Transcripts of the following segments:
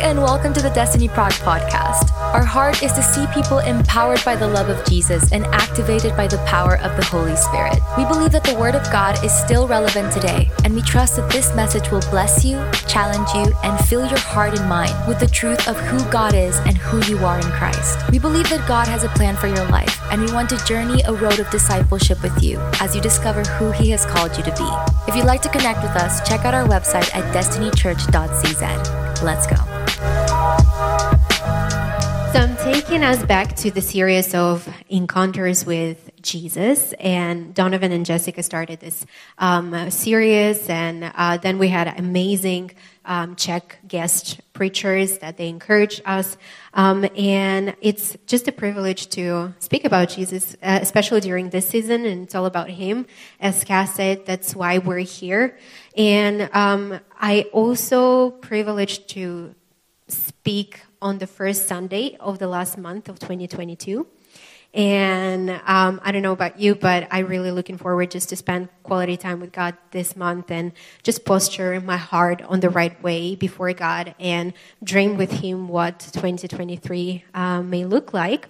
and welcome to the Destiny Prague podcast. Our heart is to see people empowered by the love of Jesus and activated by the power of the Holy Spirit. We believe that the Word of God is still relevant today, and we trust that this message will bless you, challenge you, and fill your heart and mind with the truth of who God is and who you are in Christ. We believe that God has a plan for your life, and we want to journey a road of discipleship with you as you discover who He has called you to be. If you'd like to connect with us, check out our website at destinychurch.cz. Let's taking us back to the series of encounters with Jesus, and Donovan and Jessica started this um, series, and uh, then we had amazing um, Czech guest preachers that they encouraged us, um, and it's just a privilege to speak about Jesus, uh, especially during this season, and it's all about Him. As Cass said, that's why we're here, and um, I also privileged to speak on the first Sunday of the last month of 2022. And um, I don't know about you, but I'm really looking forward just to spend quality time with God this month and just posture my heart on the right way before God and dream with Him what 2023 uh, may look like.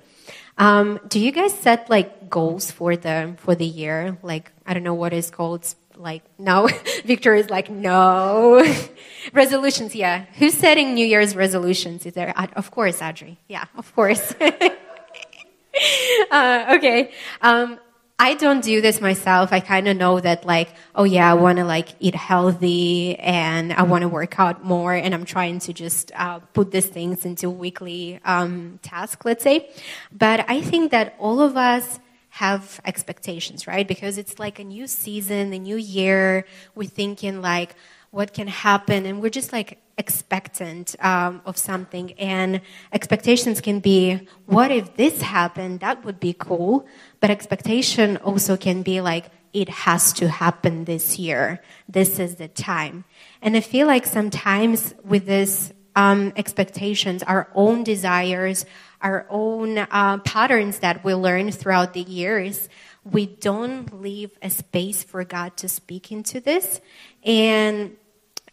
Um, do you guys set like goals for the for the year? Like I don't know what is called like no. Victor is like no. resolutions, yeah. Who's setting New Year's resolutions? Is there? Of course, Adri. Yeah, of course. uh, okay. Um, I don't do this myself. I kind of know that like, oh yeah, I want to like eat healthy and I want to work out more and I'm trying to just uh, put these things into weekly um, task, let's say. But I think that all of us have expectations, right? Because it's like a new season, a new year. We're thinking like, what can happen? And we're just like expectant um, of something. And expectations can be, what if this happened? That would be cool. But expectation also can be like, it has to happen this year. This is the time. And I feel like sometimes with this um, expectations, our own desires, our own uh, patterns that we learn throughout the years, we don't leave a space for God to speak into this. And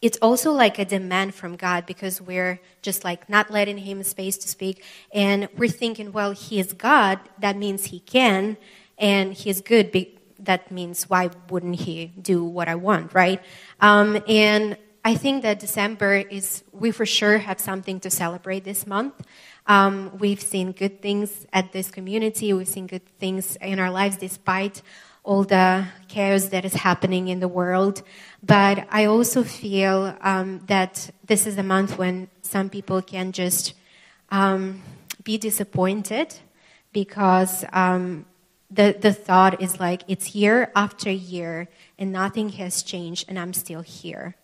it's also like a demand from God because we're just like not letting Him space to speak. And we're thinking, well, He is God. That means He can. And He's good. That means why wouldn't He do what I want, right? Um, and I think that December is, we for sure have something to celebrate this month. Um, we've seen good things at this community. We've seen good things in our lives despite all the chaos that is happening in the world. But I also feel um, that this is a month when some people can just um, be disappointed because um, the, the thought is like it's year after year and nothing has changed and I'm still here.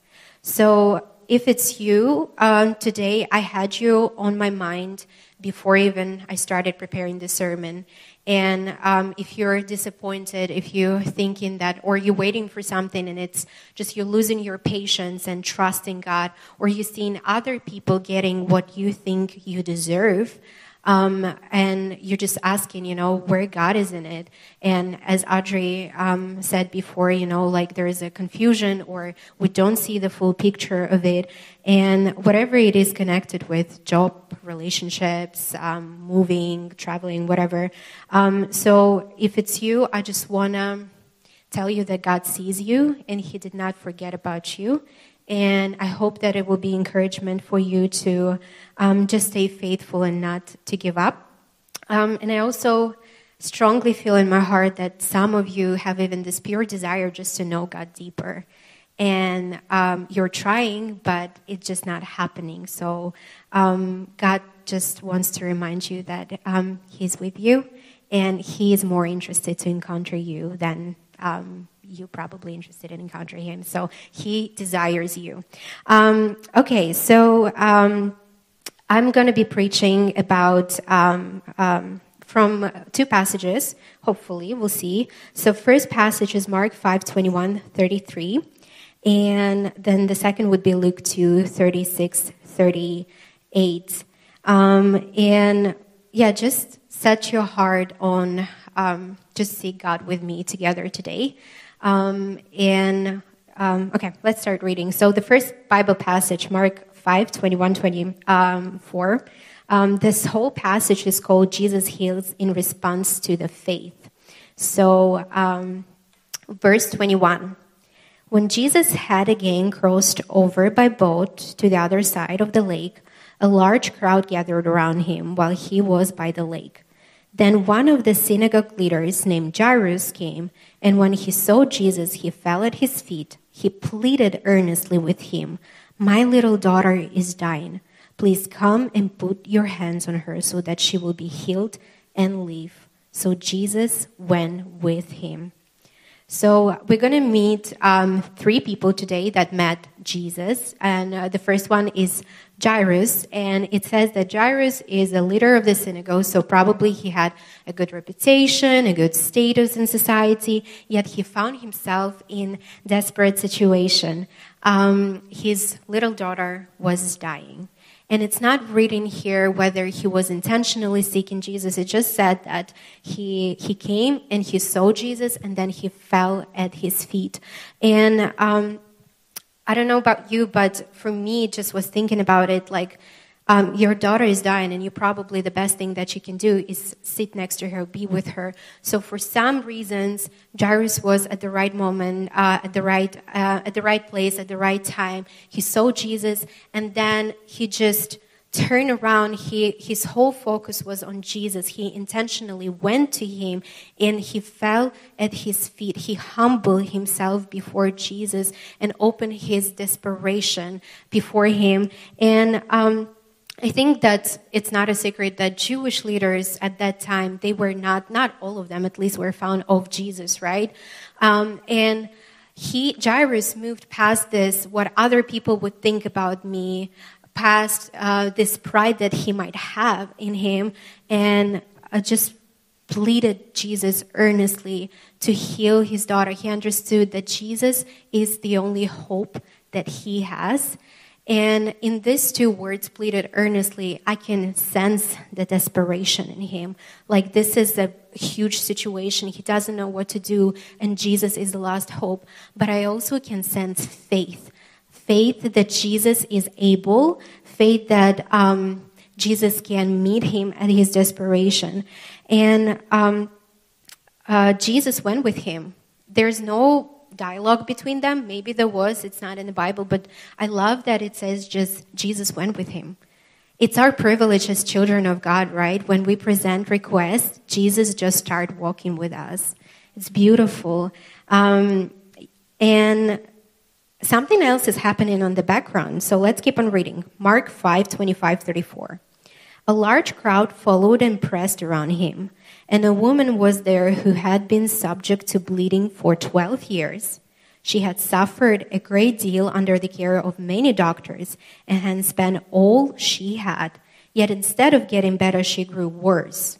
So if it's you, um, today I had you on my mind before even I started preparing the sermon. And um, if you're disappointed, if you're thinking that, or you're waiting for something and it's just you're losing your patience and trusting God, or you're seeing other people getting what you think you deserve, um, and you're just asking, you know, where God is in it. And as Audrey um, said before, you know, like there is a confusion or we don't see the full picture of it. And whatever it is connected with, job, relationships, um, moving, traveling, whatever. Um, so if it's you, I just want to tell you that God sees you and He did not forget about you. And I hope that it will be encouragement for you to um, just stay faithful and not to give up. Um, and I also strongly feel in my heart that some of you have even this pure desire just to know God deeper. And um, you're trying, but it's just not happening. So um, God just wants to remind you that um, He's with you and He is more interested to encounter you than um, you're probably interested in encountering him. So he desires you. Um, okay, so um, I'm going to be preaching about um, um from two passages. Hopefully, we'll see. So first passage is Mark 5, 21, 33. And then the second would be Luke 2, 36, 38. Um, and yeah, just set your heart on um, just seek God with me together today. Um, and um, okay, let's start reading. So the first Bible passage, Mark 5 21 24. Um, this whole passage is called Jesus Heals in Response to the Faith. So, um, verse 21. When Jesus had again crossed over by boat to the other side of the lake, a large crowd gathered around him while he was by the lake. Then one of the synagogue leaders named Jairus came, and when he saw Jesus, he fell at his feet. He pleaded earnestly with him, My little daughter is dying. Please come and put your hands on her so that she will be healed and live. So Jesus went with him. So we're going to meet um, three people today that met Jesus, and uh, the first one is Jairus, and it says that Jairus is a leader of the synagogue, so probably he had a good reputation, a good status in society. Yet he found himself in desperate situation. Um, his little daughter was dying. And it's not written here whether he was intentionally seeking Jesus. It just said that he, he came and he saw Jesus and then he fell at his feet. And um, I don't know about you, but for me, just was thinking about it like, um, your daughter is dying, and you probably the best thing that you can do is sit next to her, be with her. So, for some reasons, Jairus was at the right moment, uh, at the right, uh, at the right place, at the right time. He saw Jesus, and then he just turned around. He, his whole focus was on Jesus. He intentionally went to him, and he fell at his feet. He humbled himself before Jesus and opened his desperation before him. And um, I think that it's not a secret that Jewish leaders at that time, they were not, not all of them at least, were found of Jesus, right? Um, and he, Jairus moved past this, what other people would think about me, past uh, this pride that he might have in him, and uh, just pleaded Jesus earnestly to heal his daughter. He understood that Jesus is the only hope that he has and in these two words, pleaded earnestly, I can sense the desperation in him. Like this is a huge situation. He doesn't know what to do, and Jesus is the last hope. But I also can sense faith faith that Jesus is able, faith that um, Jesus can meet him at his desperation. And um, uh, Jesus went with him. There's no dialogue between them. Maybe there was, it's not in the Bible, but I love that it says just Jesus went with him. It's our privilege as children of God, right? When we present requests, Jesus just start walking with us. It's beautiful. Um, and something else is happening on the background. So let's keep on reading. Mark 5 25 34. A large crowd followed and pressed around him. And a woman was there who had been subject to bleeding for 12 years. She had suffered a great deal under the care of many doctors and had spent all she had. Yet instead of getting better, she grew worse.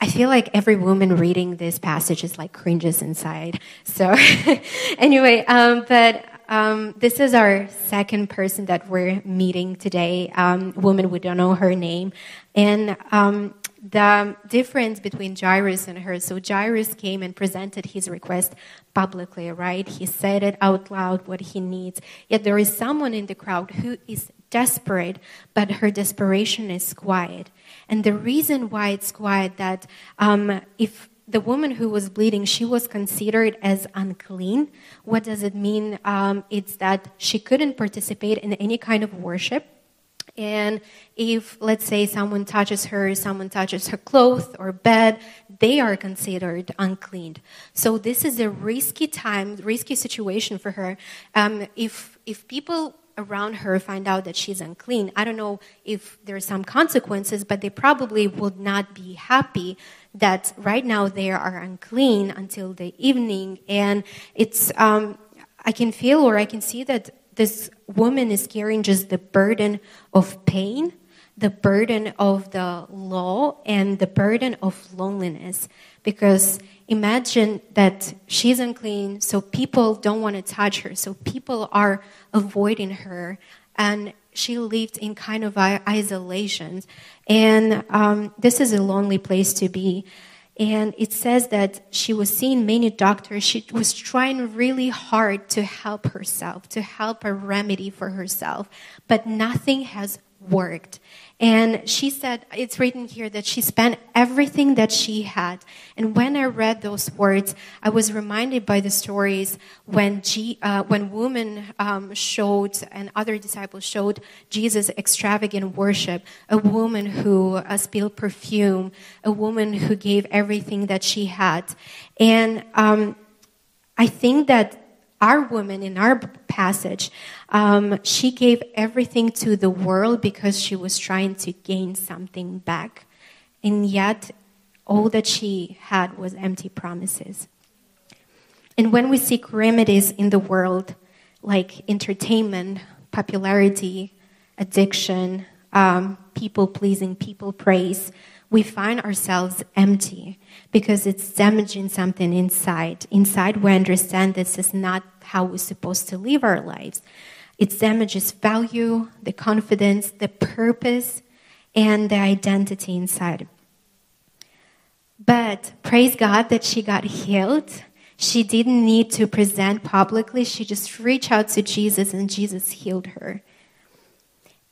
I feel like every woman reading this passage is like cringes inside. So, anyway, um, but um, this is our second person that we're meeting today, um, woman, we don't know her name. And um, the difference between Jairus and her, so Jairus came and presented his request publicly, right? He said it out loud what he needs. Yet there is someone in the crowd who is desperate, but her desperation is quiet. And the reason why it's quiet that um, if the woman who was bleeding, she was considered as unclean. What does it mean? Um, it's that she couldn't participate in any kind of worship. And if, let's say, someone touches her, someone touches her clothes or bed, they are considered unclean. So this is a risky time, risky situation for her. Um, if if people around her find out that she's unclean, I don't know if there's some consequences, but they probably would not be happy that right now they are unclean until the evening. And it's um, I can feel or I can see that this woman is carrying just the burden of pain, the burden of the law, and the burden of loneliness. Because imagine that she's unclean, so people don't want to touch her, so people are avoiding her, and she lived in kind of isolation. And um, this is a lonely place to be. And it says that she was seeing many doctors. She was trying really hard to help herself, to help a remedy for herself, but nothing has worked. And she said, it's written here that she spent everything that she had. And when I read those words, I was reminded by the stories when, G, uh, when women um, showed and other disciples showed Jesus extravagant worship, a woman who uh, spilled perfume, a woman who gave everything that she had. And um, I think that our woman in our passage, um, she gave everything to the world because she was trying to gain something back. And yet, all that she had was empty promises. And when we seek remedies in the world, like entertainment, popularity, addiction, um, people pleasing, people praise, we find ourselves empty because it's damaging something inside. Inside, we understand this is not how we're supposed to live our lives. It damages value, the confidence, the purpose, and the identity inside. But praise God that she got healed. She didn't need to present publicly. She just reached out to Jesus and Jesus healed her.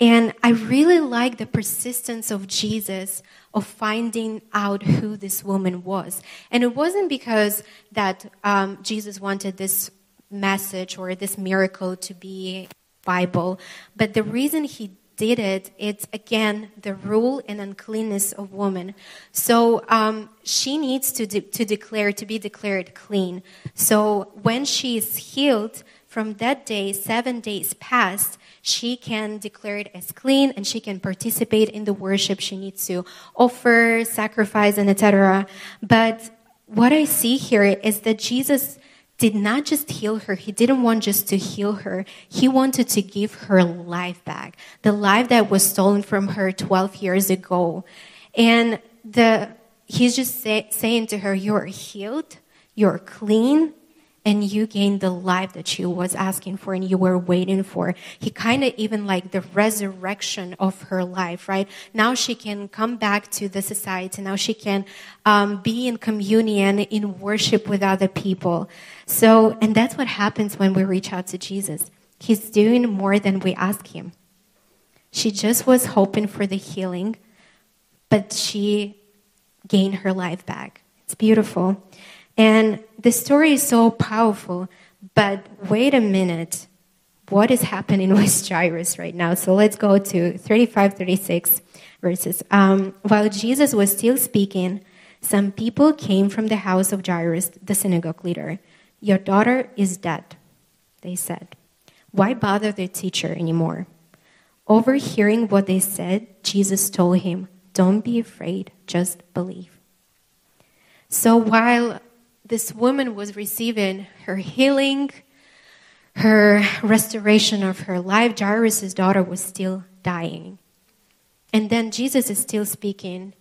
And I really like the persistence of Jesus of finding out who this woman was. And it wasn't because that um, Jesus wanted this message or this miracle to be Bible, but the reason he did it, it's again the rule and uncleanness of woman. So um, she needs to de- to declare to be declared clean. So when she is healed, from that day, seven days passed she can declare it as clean and she can participate in the worship she needs to offer, sacrifice, and etc. But what I see here is that Jesus did not just heal her. He didn't want just to heal her. He wanted to give her life back. The life that was stolen from her 12 years ago. And the, he's just say, saying to her, you're healed. You're clean and you gained the life that you was asking for and you were waiting for. He kind of even like the resurrection of her life, right? Now she can come back to the society. Now she can um, be in communion, in worship with other people. So, and that's what happens when we reach out to Jesus. He's doing more than we ask him. She just was hoping for the healing, but she gained her life back. It's beautiful. And the story is so powerful, but wait a minute. What is happening with Jairus right now? So let's go to 35, 36 verses. Um, while Jesus was still speaking, some people came from the house of Jairus, the synagogue leader. Your daughter is dead, they said. Why bother the teacher anymore? Overhearing what they said, Jesus told him, Don't be afraid, just believe. So while this woman was receiving her healing, her restoration of her life. Jairus' daughter was still dying. And then Jesus is still speaking.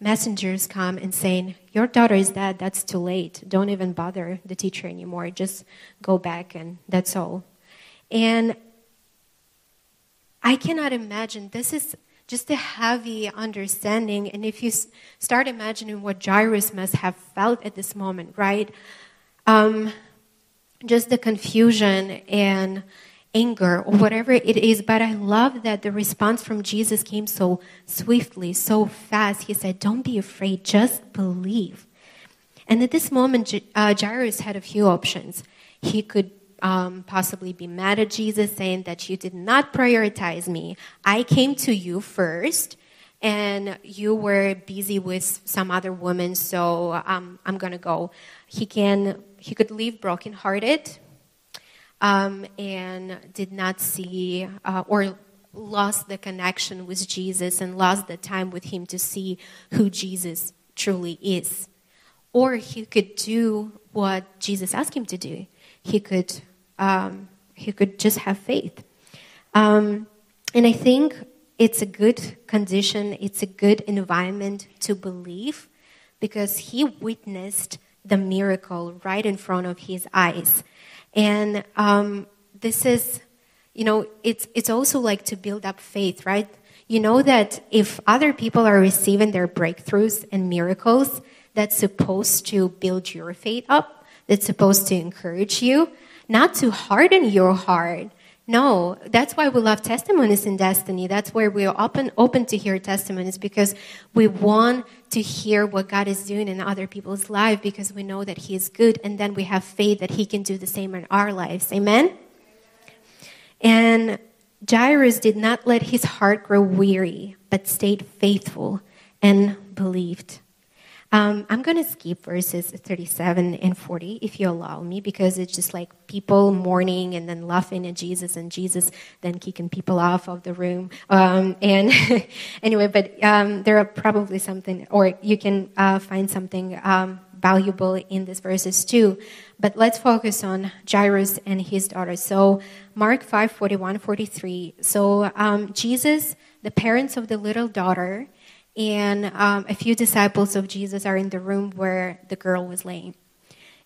Messengers come and saying, Your daughter is dead. That's too late. Don't even bother the teacher anymore. Just go back, and that's all. And I cannot imagine. This is just a heavy understanding. And if you start imagining what Jairus must have felt at this moment, right? Um, just the confusion and anger or whatever it is. But I love that the response from Jesus came so swiftly, so fast. He said, Don't be afraid, just believe. And at this moment, uh, Jairus had a few options. He could um, possibly be mad at Jesus, saying that you did not prioritize me. I came to you first, and you were busy with some other woman, so um, I'm gonna go. He can he could leave brokenhearted, um, and did not see uh, or lost the connection with Jesus and lost the time with him to see who Jesus truly is. Or he could do what Jesus asked him to do. He could, um, he could just have faith. Um, and I think it's a good condition, it's a good environment to believe because he witnessed the miracle right in front of his eyes. And um, this is, you know, it's, it's also like to build up faith, right? You know that if other people are receiving their breakthroughs and miracles, that's supposed to build your faith up, that's supposed to encourage you, not to harden your heart. No, that's why we love testimonies in Destiny. That's where we're open, open to hear testimonies because we want to hear what God is doing in other people's lives because we know that He is good and then we have faith that He can do the same in our lives. Amen? And Jairus did not let his heart grow weary, but stayed faithful and believed. Um, I'm going to skip verses 37 and 40 if you allow me, because it's just like people mourning and then laughing at Jesus and Jesus then kicking people off of the room. Um, and anyway, but um, there are probably something, or you can uh, find something um, valuable in these verses too. But let's focus on Jairus and his daughter. So Mark 5 41 43. So um, Jesus, the parents of the little daughter, and um, a few disciples of Jesus are in the room where the girl was laying.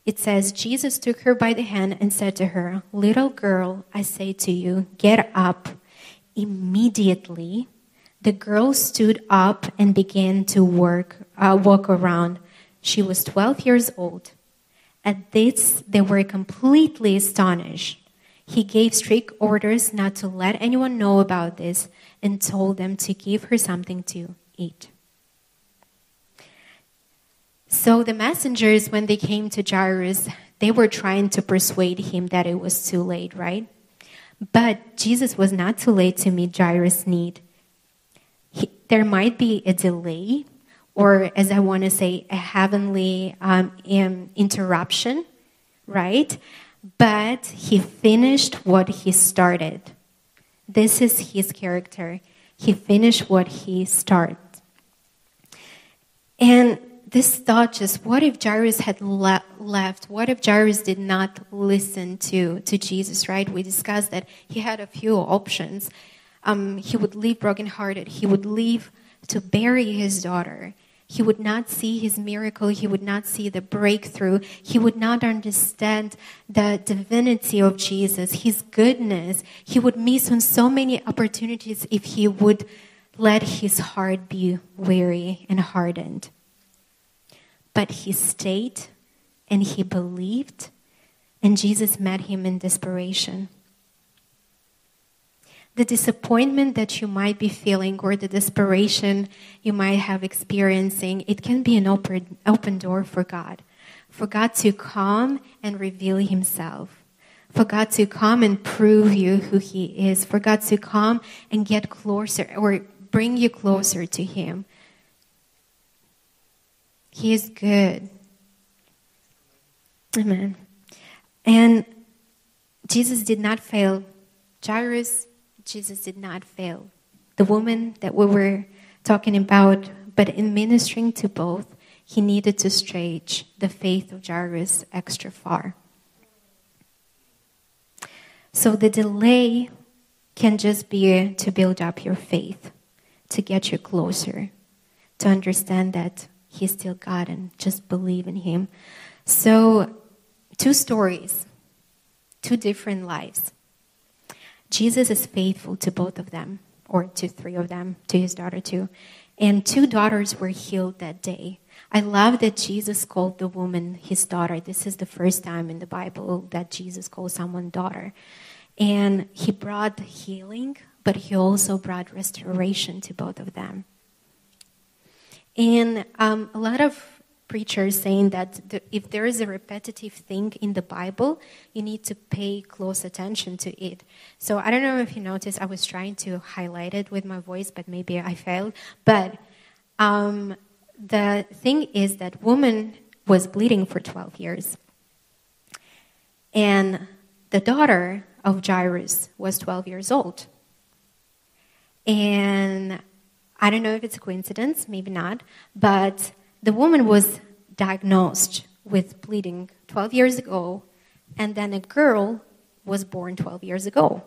It says, Jesus took her by the hand and said to her, Little girl, I say to you, get up. Immediately, the girl stood up and began to work, uh, walk around. She was 12 years old. At this, they were completely astonished. He gave strict orders not to let anyone know about this and told them to give her something to eat. So the messengers, when they came to Jairus, they were trying to persuade him that it was too late, right? But Jesus was not too late to meet Jairus' need. He, there might be a delay, or as I want to say, a heavenly um, interruption, right? But he finished what he started. This is his character. He finished what he started. And this thought just, what if Jairus had le- left? What if Jairus did not listen to, to Jesus, right? We discussed that he had a few options. Um, he would leave brokenhearted. He would leave to bury his daughter. He would not see his miracle. He would not see the breakthrough. He would not understand the divinity of Jesus, his goodness. He would miss on so many opportunities if he would let his heart be weary and hardened. But he stayed and he believed, and Jesus met him in desperation. The disappointment that you might be feeling or the desperation you might have experiencing, it can be an open, open door for God. For God to come and reveal himself. For God to come and prove you who he is. For God to come and get closer or bring you closer to him. He is good. Amen. And Jesus did not fail. Jairus, Jesus did not fail. The woman that we were talking about, but in ministering to both, he needed to stretch the faith of Jairus extra far. So the delay can just be to build up your faith, to get you closer, to understand that He's still God and just believe in Him. So, two stories, two different lives. Jesus is faithful to both of them, or to three of them, to his daughter too. And two daughters were healed that day. I love that Jesus called the woman his daughter. This is the first time in the Bible that Jesus called someone daughter. And he brought healing, but he also brought restoration to both of them. And um, a lot of preachers saying that the, if there is a repetitive thing in the Bible, you need to pay close attention to it. So I don't know if you noticed, I was trying to highlight it with my voice, but maybe I failed. But um, the thing is that woman was bleeding for 12 years. And the daughter of Jairus was 12 years old. And I don't know if it's a coincidence, maybe not, but the woman was diagnosed with bleeding 12 years ago, and then a girl was born 12 years ago.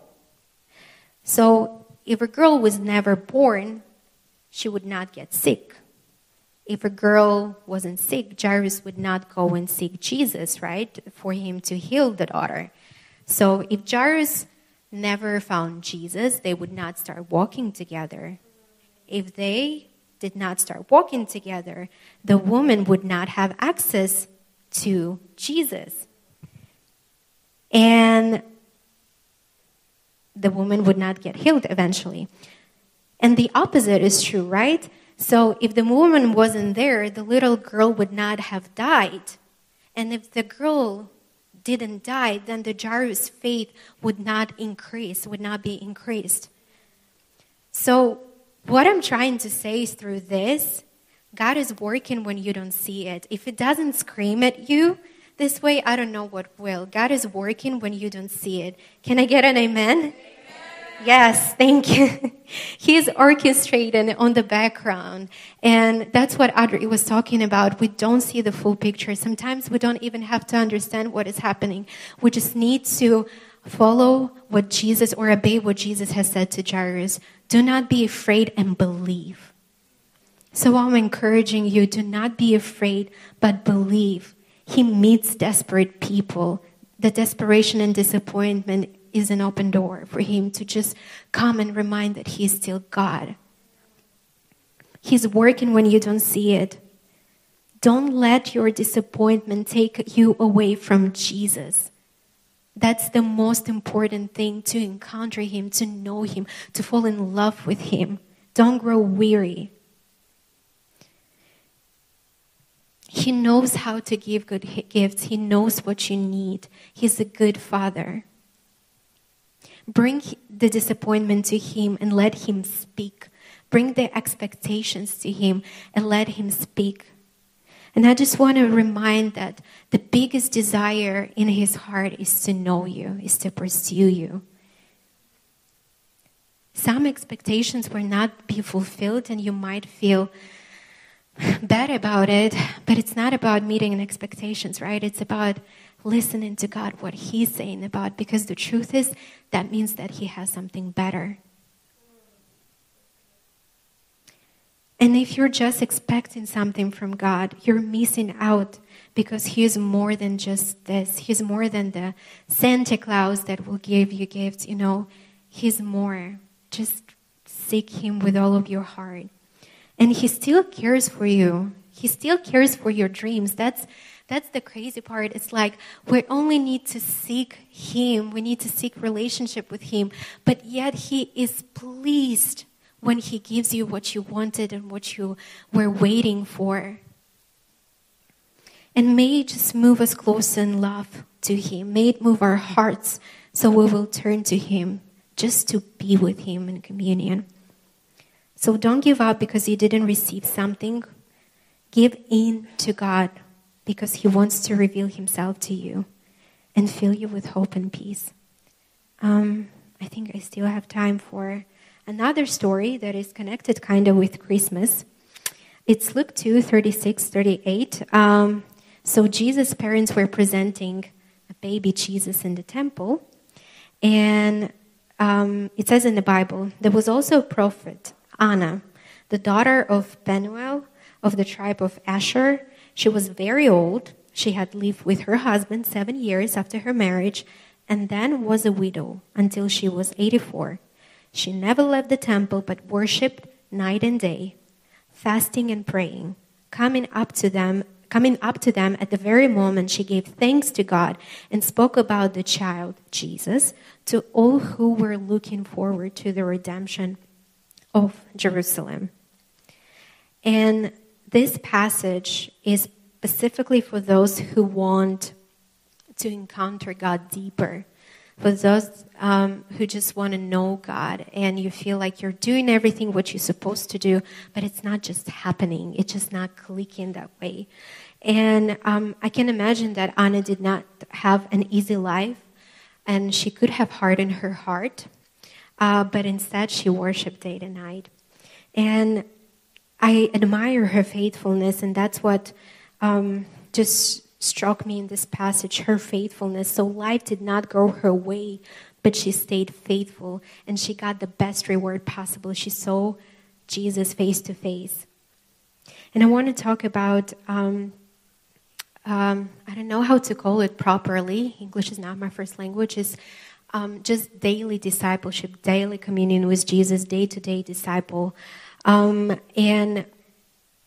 So if a girl was never born, she would not get sick. If a girl wasn't sick, Jairus would not go and seek Jesus, right, for him to heal the daughter. So if Jairus never found Jesus, they would not start walking together. If they did not start walking together, the woman would not have access to Jesus. And the woman would not get healed eventually. And the opposite is true, right? So if the woman wasn't there, the little girl would not have died. And if the girl didn't die, then the Jairus' faith would not increase, would not be increased. So what I'm trying to say is through this, God is working when you don't see it. If it doesn't scream at you this way, I don't know what will. God is working when you don't see it. Can I get an amen? Yes, thank you. He's orchestrating on the background. And that's what Audrey was talking about. We don't see the full picture. Sometimes we don't even have to understand what is happening. We just need to follow what Jesus or obey what Jesus has said to Jairus. Do not be afraid and believe. So I'm encouraging you do not be afraid, but believe. He meets desperate people. The desperation and disappointment is an open door for him to just come and remind that he is still God. He's working when you don't see it. Don't let your disappointment take you away from Jesus. That's the most important thing to encounter Him, to know Him, to fall in love with Him. Don't grow weary. He knows how to give good gifts, He knows what you need. He's a good Father. Bring the disappointment to Him and let Him speak. Bring the expectations to Him and let Him speak. And I just want to remind that the biggest desire in his heart is to know you, is to pursue you. Some expectations will not be fulfilled, and you might feel bad about it, but it's not about meeting expectations, right? It's about listening to God, what He's saying about, because the truth is that means that He has something better. And if you're just expecting something from God, you're missing out because He is more than just this. He's more than the Santa Claus that will give you gifts, you know. He's more. Just seek Him with all of your heart. And He still cares for you. He still cares for your dreams. That's that's the crazy part. It's like we only need to seek Him. We need to seek relationship with Him. But yet He is pleased when He gives you what you wanted and what you were waiting for. And may it just move us closer in love to Him. May it move our hearts so we will turn to Him just to be with Him in communion. So don't give up because you didn't receive something. Give in to God because He wants to reveal Himself to you and fill you with hope and peace. Um, I think I still have time for another story that is connected kind of with Christmas. It's Luke 2 36, 38. Um, so Jesus' parents were presenting a baby Jesus in the temple. And um, it says in the Bible, there was also a prophet, Anna, the daughter of Penuel of the tribe of Asher. She was very old. She had lived with her husband seven years after her marriage and then was a widow until she was 84. She never left the temple but worshipped night and day, fasting and praying, coming up to them coming up to them at the very moment she gave thanks to God and spoke about the child Jesus to all who were looking forward to the redemption of Jerusalem. And this passage is specifically for those who want to encounter God deeper. For those um, who just want to know God and you feel like you're doing everything what you're supposed to do, but it's not just happening, it's just not clicking that way. And um, I can imagine that Anna did not have an easy life and she could have hardened her heart, uh, but instead she worshiped day and night. And I admire her faithfulness, and that's what um, just struck me in this passage her faithfulness. So life did not go her way, but she stayed faithful and she got the best reward possible. She saw Jesus face to face. And I want to talk about, um, um, I don't know how to call it properly. English is not my first language. Is um, just daily discipleship, daily communion with Jesus, day to day disciple. Um, and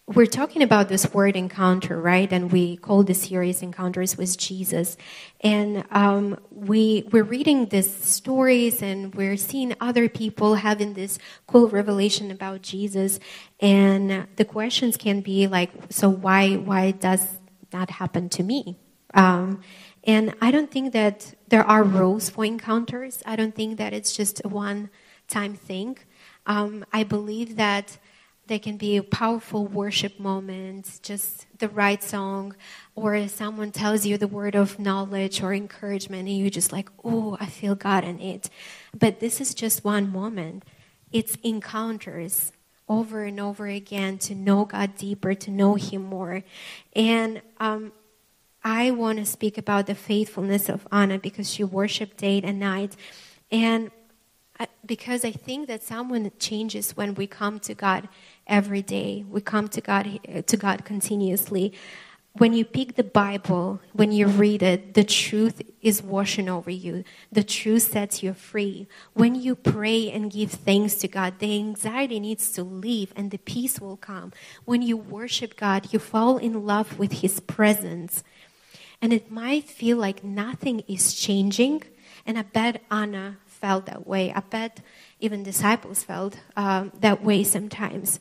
we're talking about this word encounter, right? And we call this series Encounters with Jesus. And um, we, we're reading these stories and we're seeing other people having this cool revelation about Jesus. And the questions can be like, so why, why does that happen to me? Um, and I don't think that there are rules for encounters. I don't think that it's just a one time thing. Um, I believe that there can be powerful worship moments, just the right song, or someone tells you the word of knowledge or encouragement, and you're just like, oh, I feel God in it. But this is just one moment. It's encounters over and over again to know God deeper, to know Him more. And um, I want to speak about the faithfulness of Anna because she worshiped day and night. And because I think that someone changes when we come to God every day. We come to God to God continuously. When you pick the Bible, when you read it, the truth is washing over you. The truth sets you free. When you pray and give thanks to God, the anxiety needs to leave and the peace will come. When you worship God, you fall in love with His presence. And it might feel like nothing is changing. And I bet Anna felt that way. I bet even disciples felt um, that way sometimes.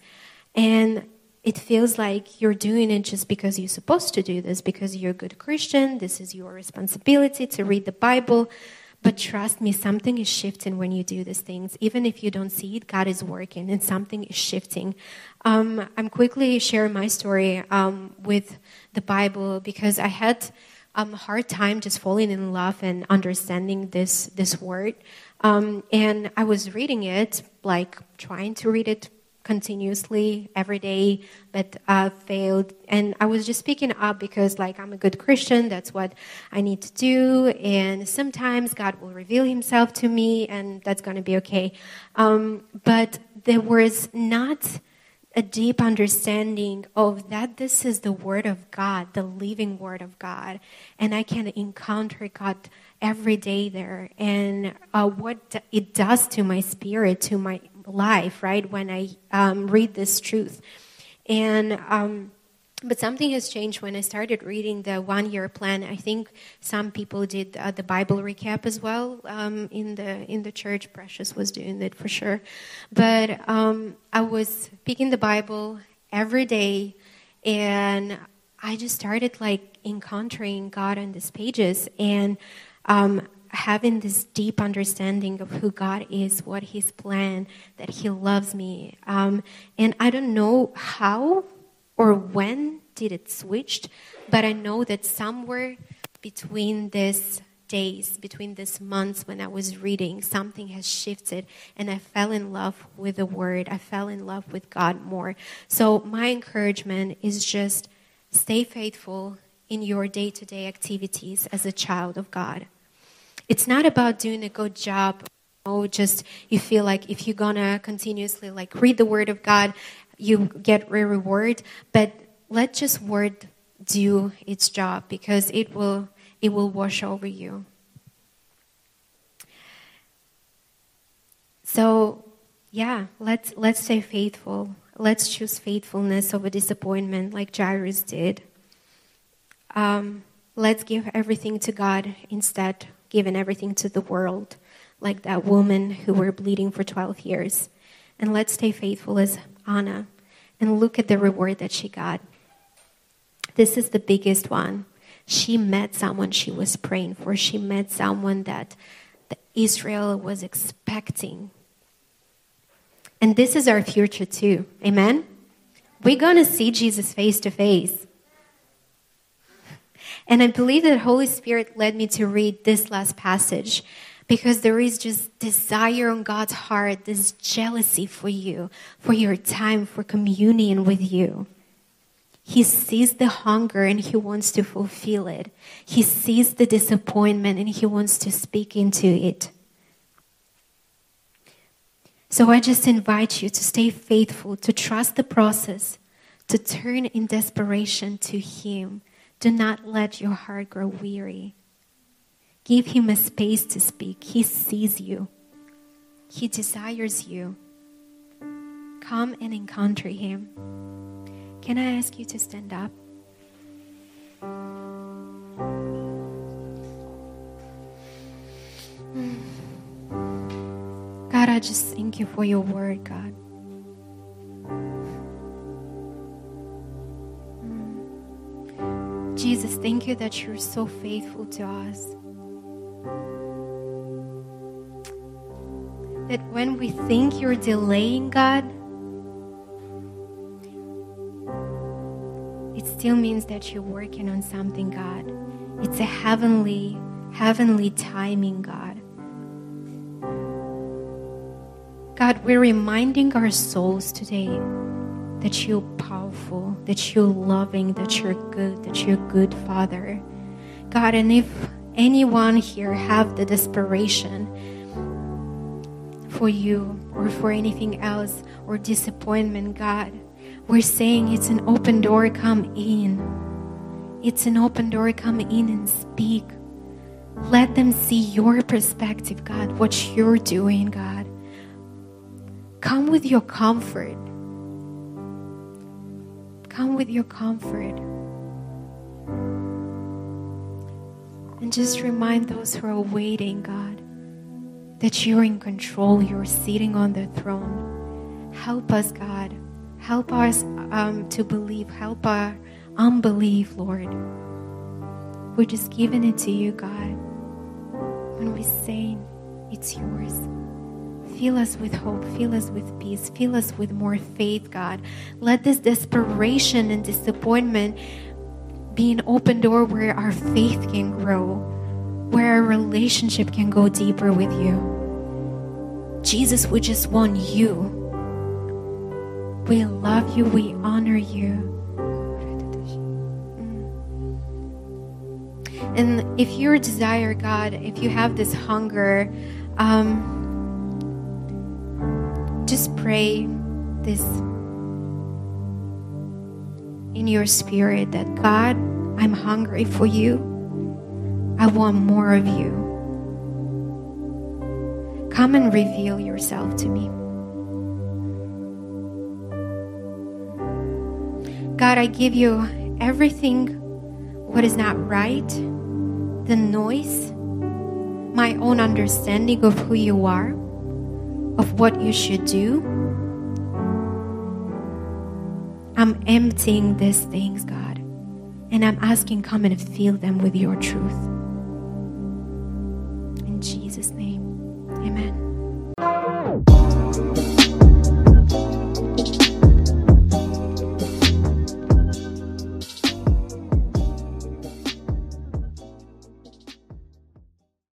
And it feels like you're doing it just because you're supposed to do this, because you're a good Christian. This is your responsibility to read the Bible. But trust me, something is shifting when you do these things. Even if you don't see it, God is working and something is shifting. Um, I'm quickly sharing my story um, with the Bible because I had um, hard time just falling in love and understanding this, this word. Um, and I was reading it, like trying to read it continuously every day, but I failed. And I was just picking up because, like, I'm a good Christian. That's what I need to do. And sometimes God will reveal Himself to me, and that's going to be okay. Um, but there was not a deep understanding of that this is the Word of God, the living Word of God, and I can encounter God every day there, and uh, what it does to my spirit, to my life, right, when I um, read this truth. And um, but something has changed when I started reading the one year plan. I think some people did uh, the Bible recap as well um, in the in the church. Precious was doing it for sure, but um, I was picking the Bible every day, and I just started like encountering God on these pages and. Um, having this deep understanding of who God is, what His plan, that He loves me. Um, and I don't know how or when did it switched, but I know that somewhere between these days, between these months when I was reading, something has shifted and I fell in love with the Word. I fell in love with God more. So my encouragement is just stay faithful in your day to day activities as a child of God. It's not about doing a good job. Oh, just you feel like if you're gonna continuously like read the Word of God, you get a reward. But let just Word do its job because it will it will wash over you. So, yeah, let's let's stay faithful. Let's choose faithfulness over disappointment, like Jairus did. Um, let's give everything to God instead giving everything to the world, like that woman who were bleeding for 12 years. And let's stay faithful as Anna and look at the reward that she got. This is the biggest one. She met someone she was praying for. She met someone that Israel was expecting. And this is our future too. Amen? We're going to see Jesus face to face. And I believe that Holy Spirit led me to read this last passage because there is just desire on God's heart, this jealousy for you, for your time, for communion with you. He sees the hunger and he wants to fulfill it. He sees the disappointment and he wants to speak into it. So I just invite you to stay faithful, to trust the process, to turn in desperation to him. Do not let your heart grow weary. Give him a space to speak. He sees you, he desires you. Come and encounter him. Can I ask you to stand up? God, I just thank you for your word, God. Jesus, thank you that you're so faithful to us. That when we think you're delaying God, it still means that you're working on something, God. It's a heavenly, heavenly timing, God. God, we're reminding our souls today that you're powerful, that you're loving, that you're good, that you're good, Father. God, and if anyone here have the desperation for you or for anything else or disappointment, God. We're saying it's an open door, come in. It's an open door, come in and speak. Let them see your perspective, God, what you're doing, God. Come with your comfort. Come with your comfort. And just remind those who are waiting, God that you're in control, you're sitting on the throne. Help us, God. Help us um, to believe. Help our unbelief, Lord. We're just giving it to you, God. When we say it's yours, fill us with hope, fill us with peace, fill us with more faith, God. Let this desperation and disappointment be an open door where our faith can grow where our relationship can go deeper with you. Jesus, we just want you. We love you, we honor you. And if you desire God, if you have this hunger, um, just pray this in your spirit that God, I'm hungry for you. I want more of you. Come and reveal yourself to me. God, I give you everything what is not right, the noise, my own understanding of who you are, of what you should do. I'm emptying these things, God, and I'm asking, come and fill them with your truth. Amen.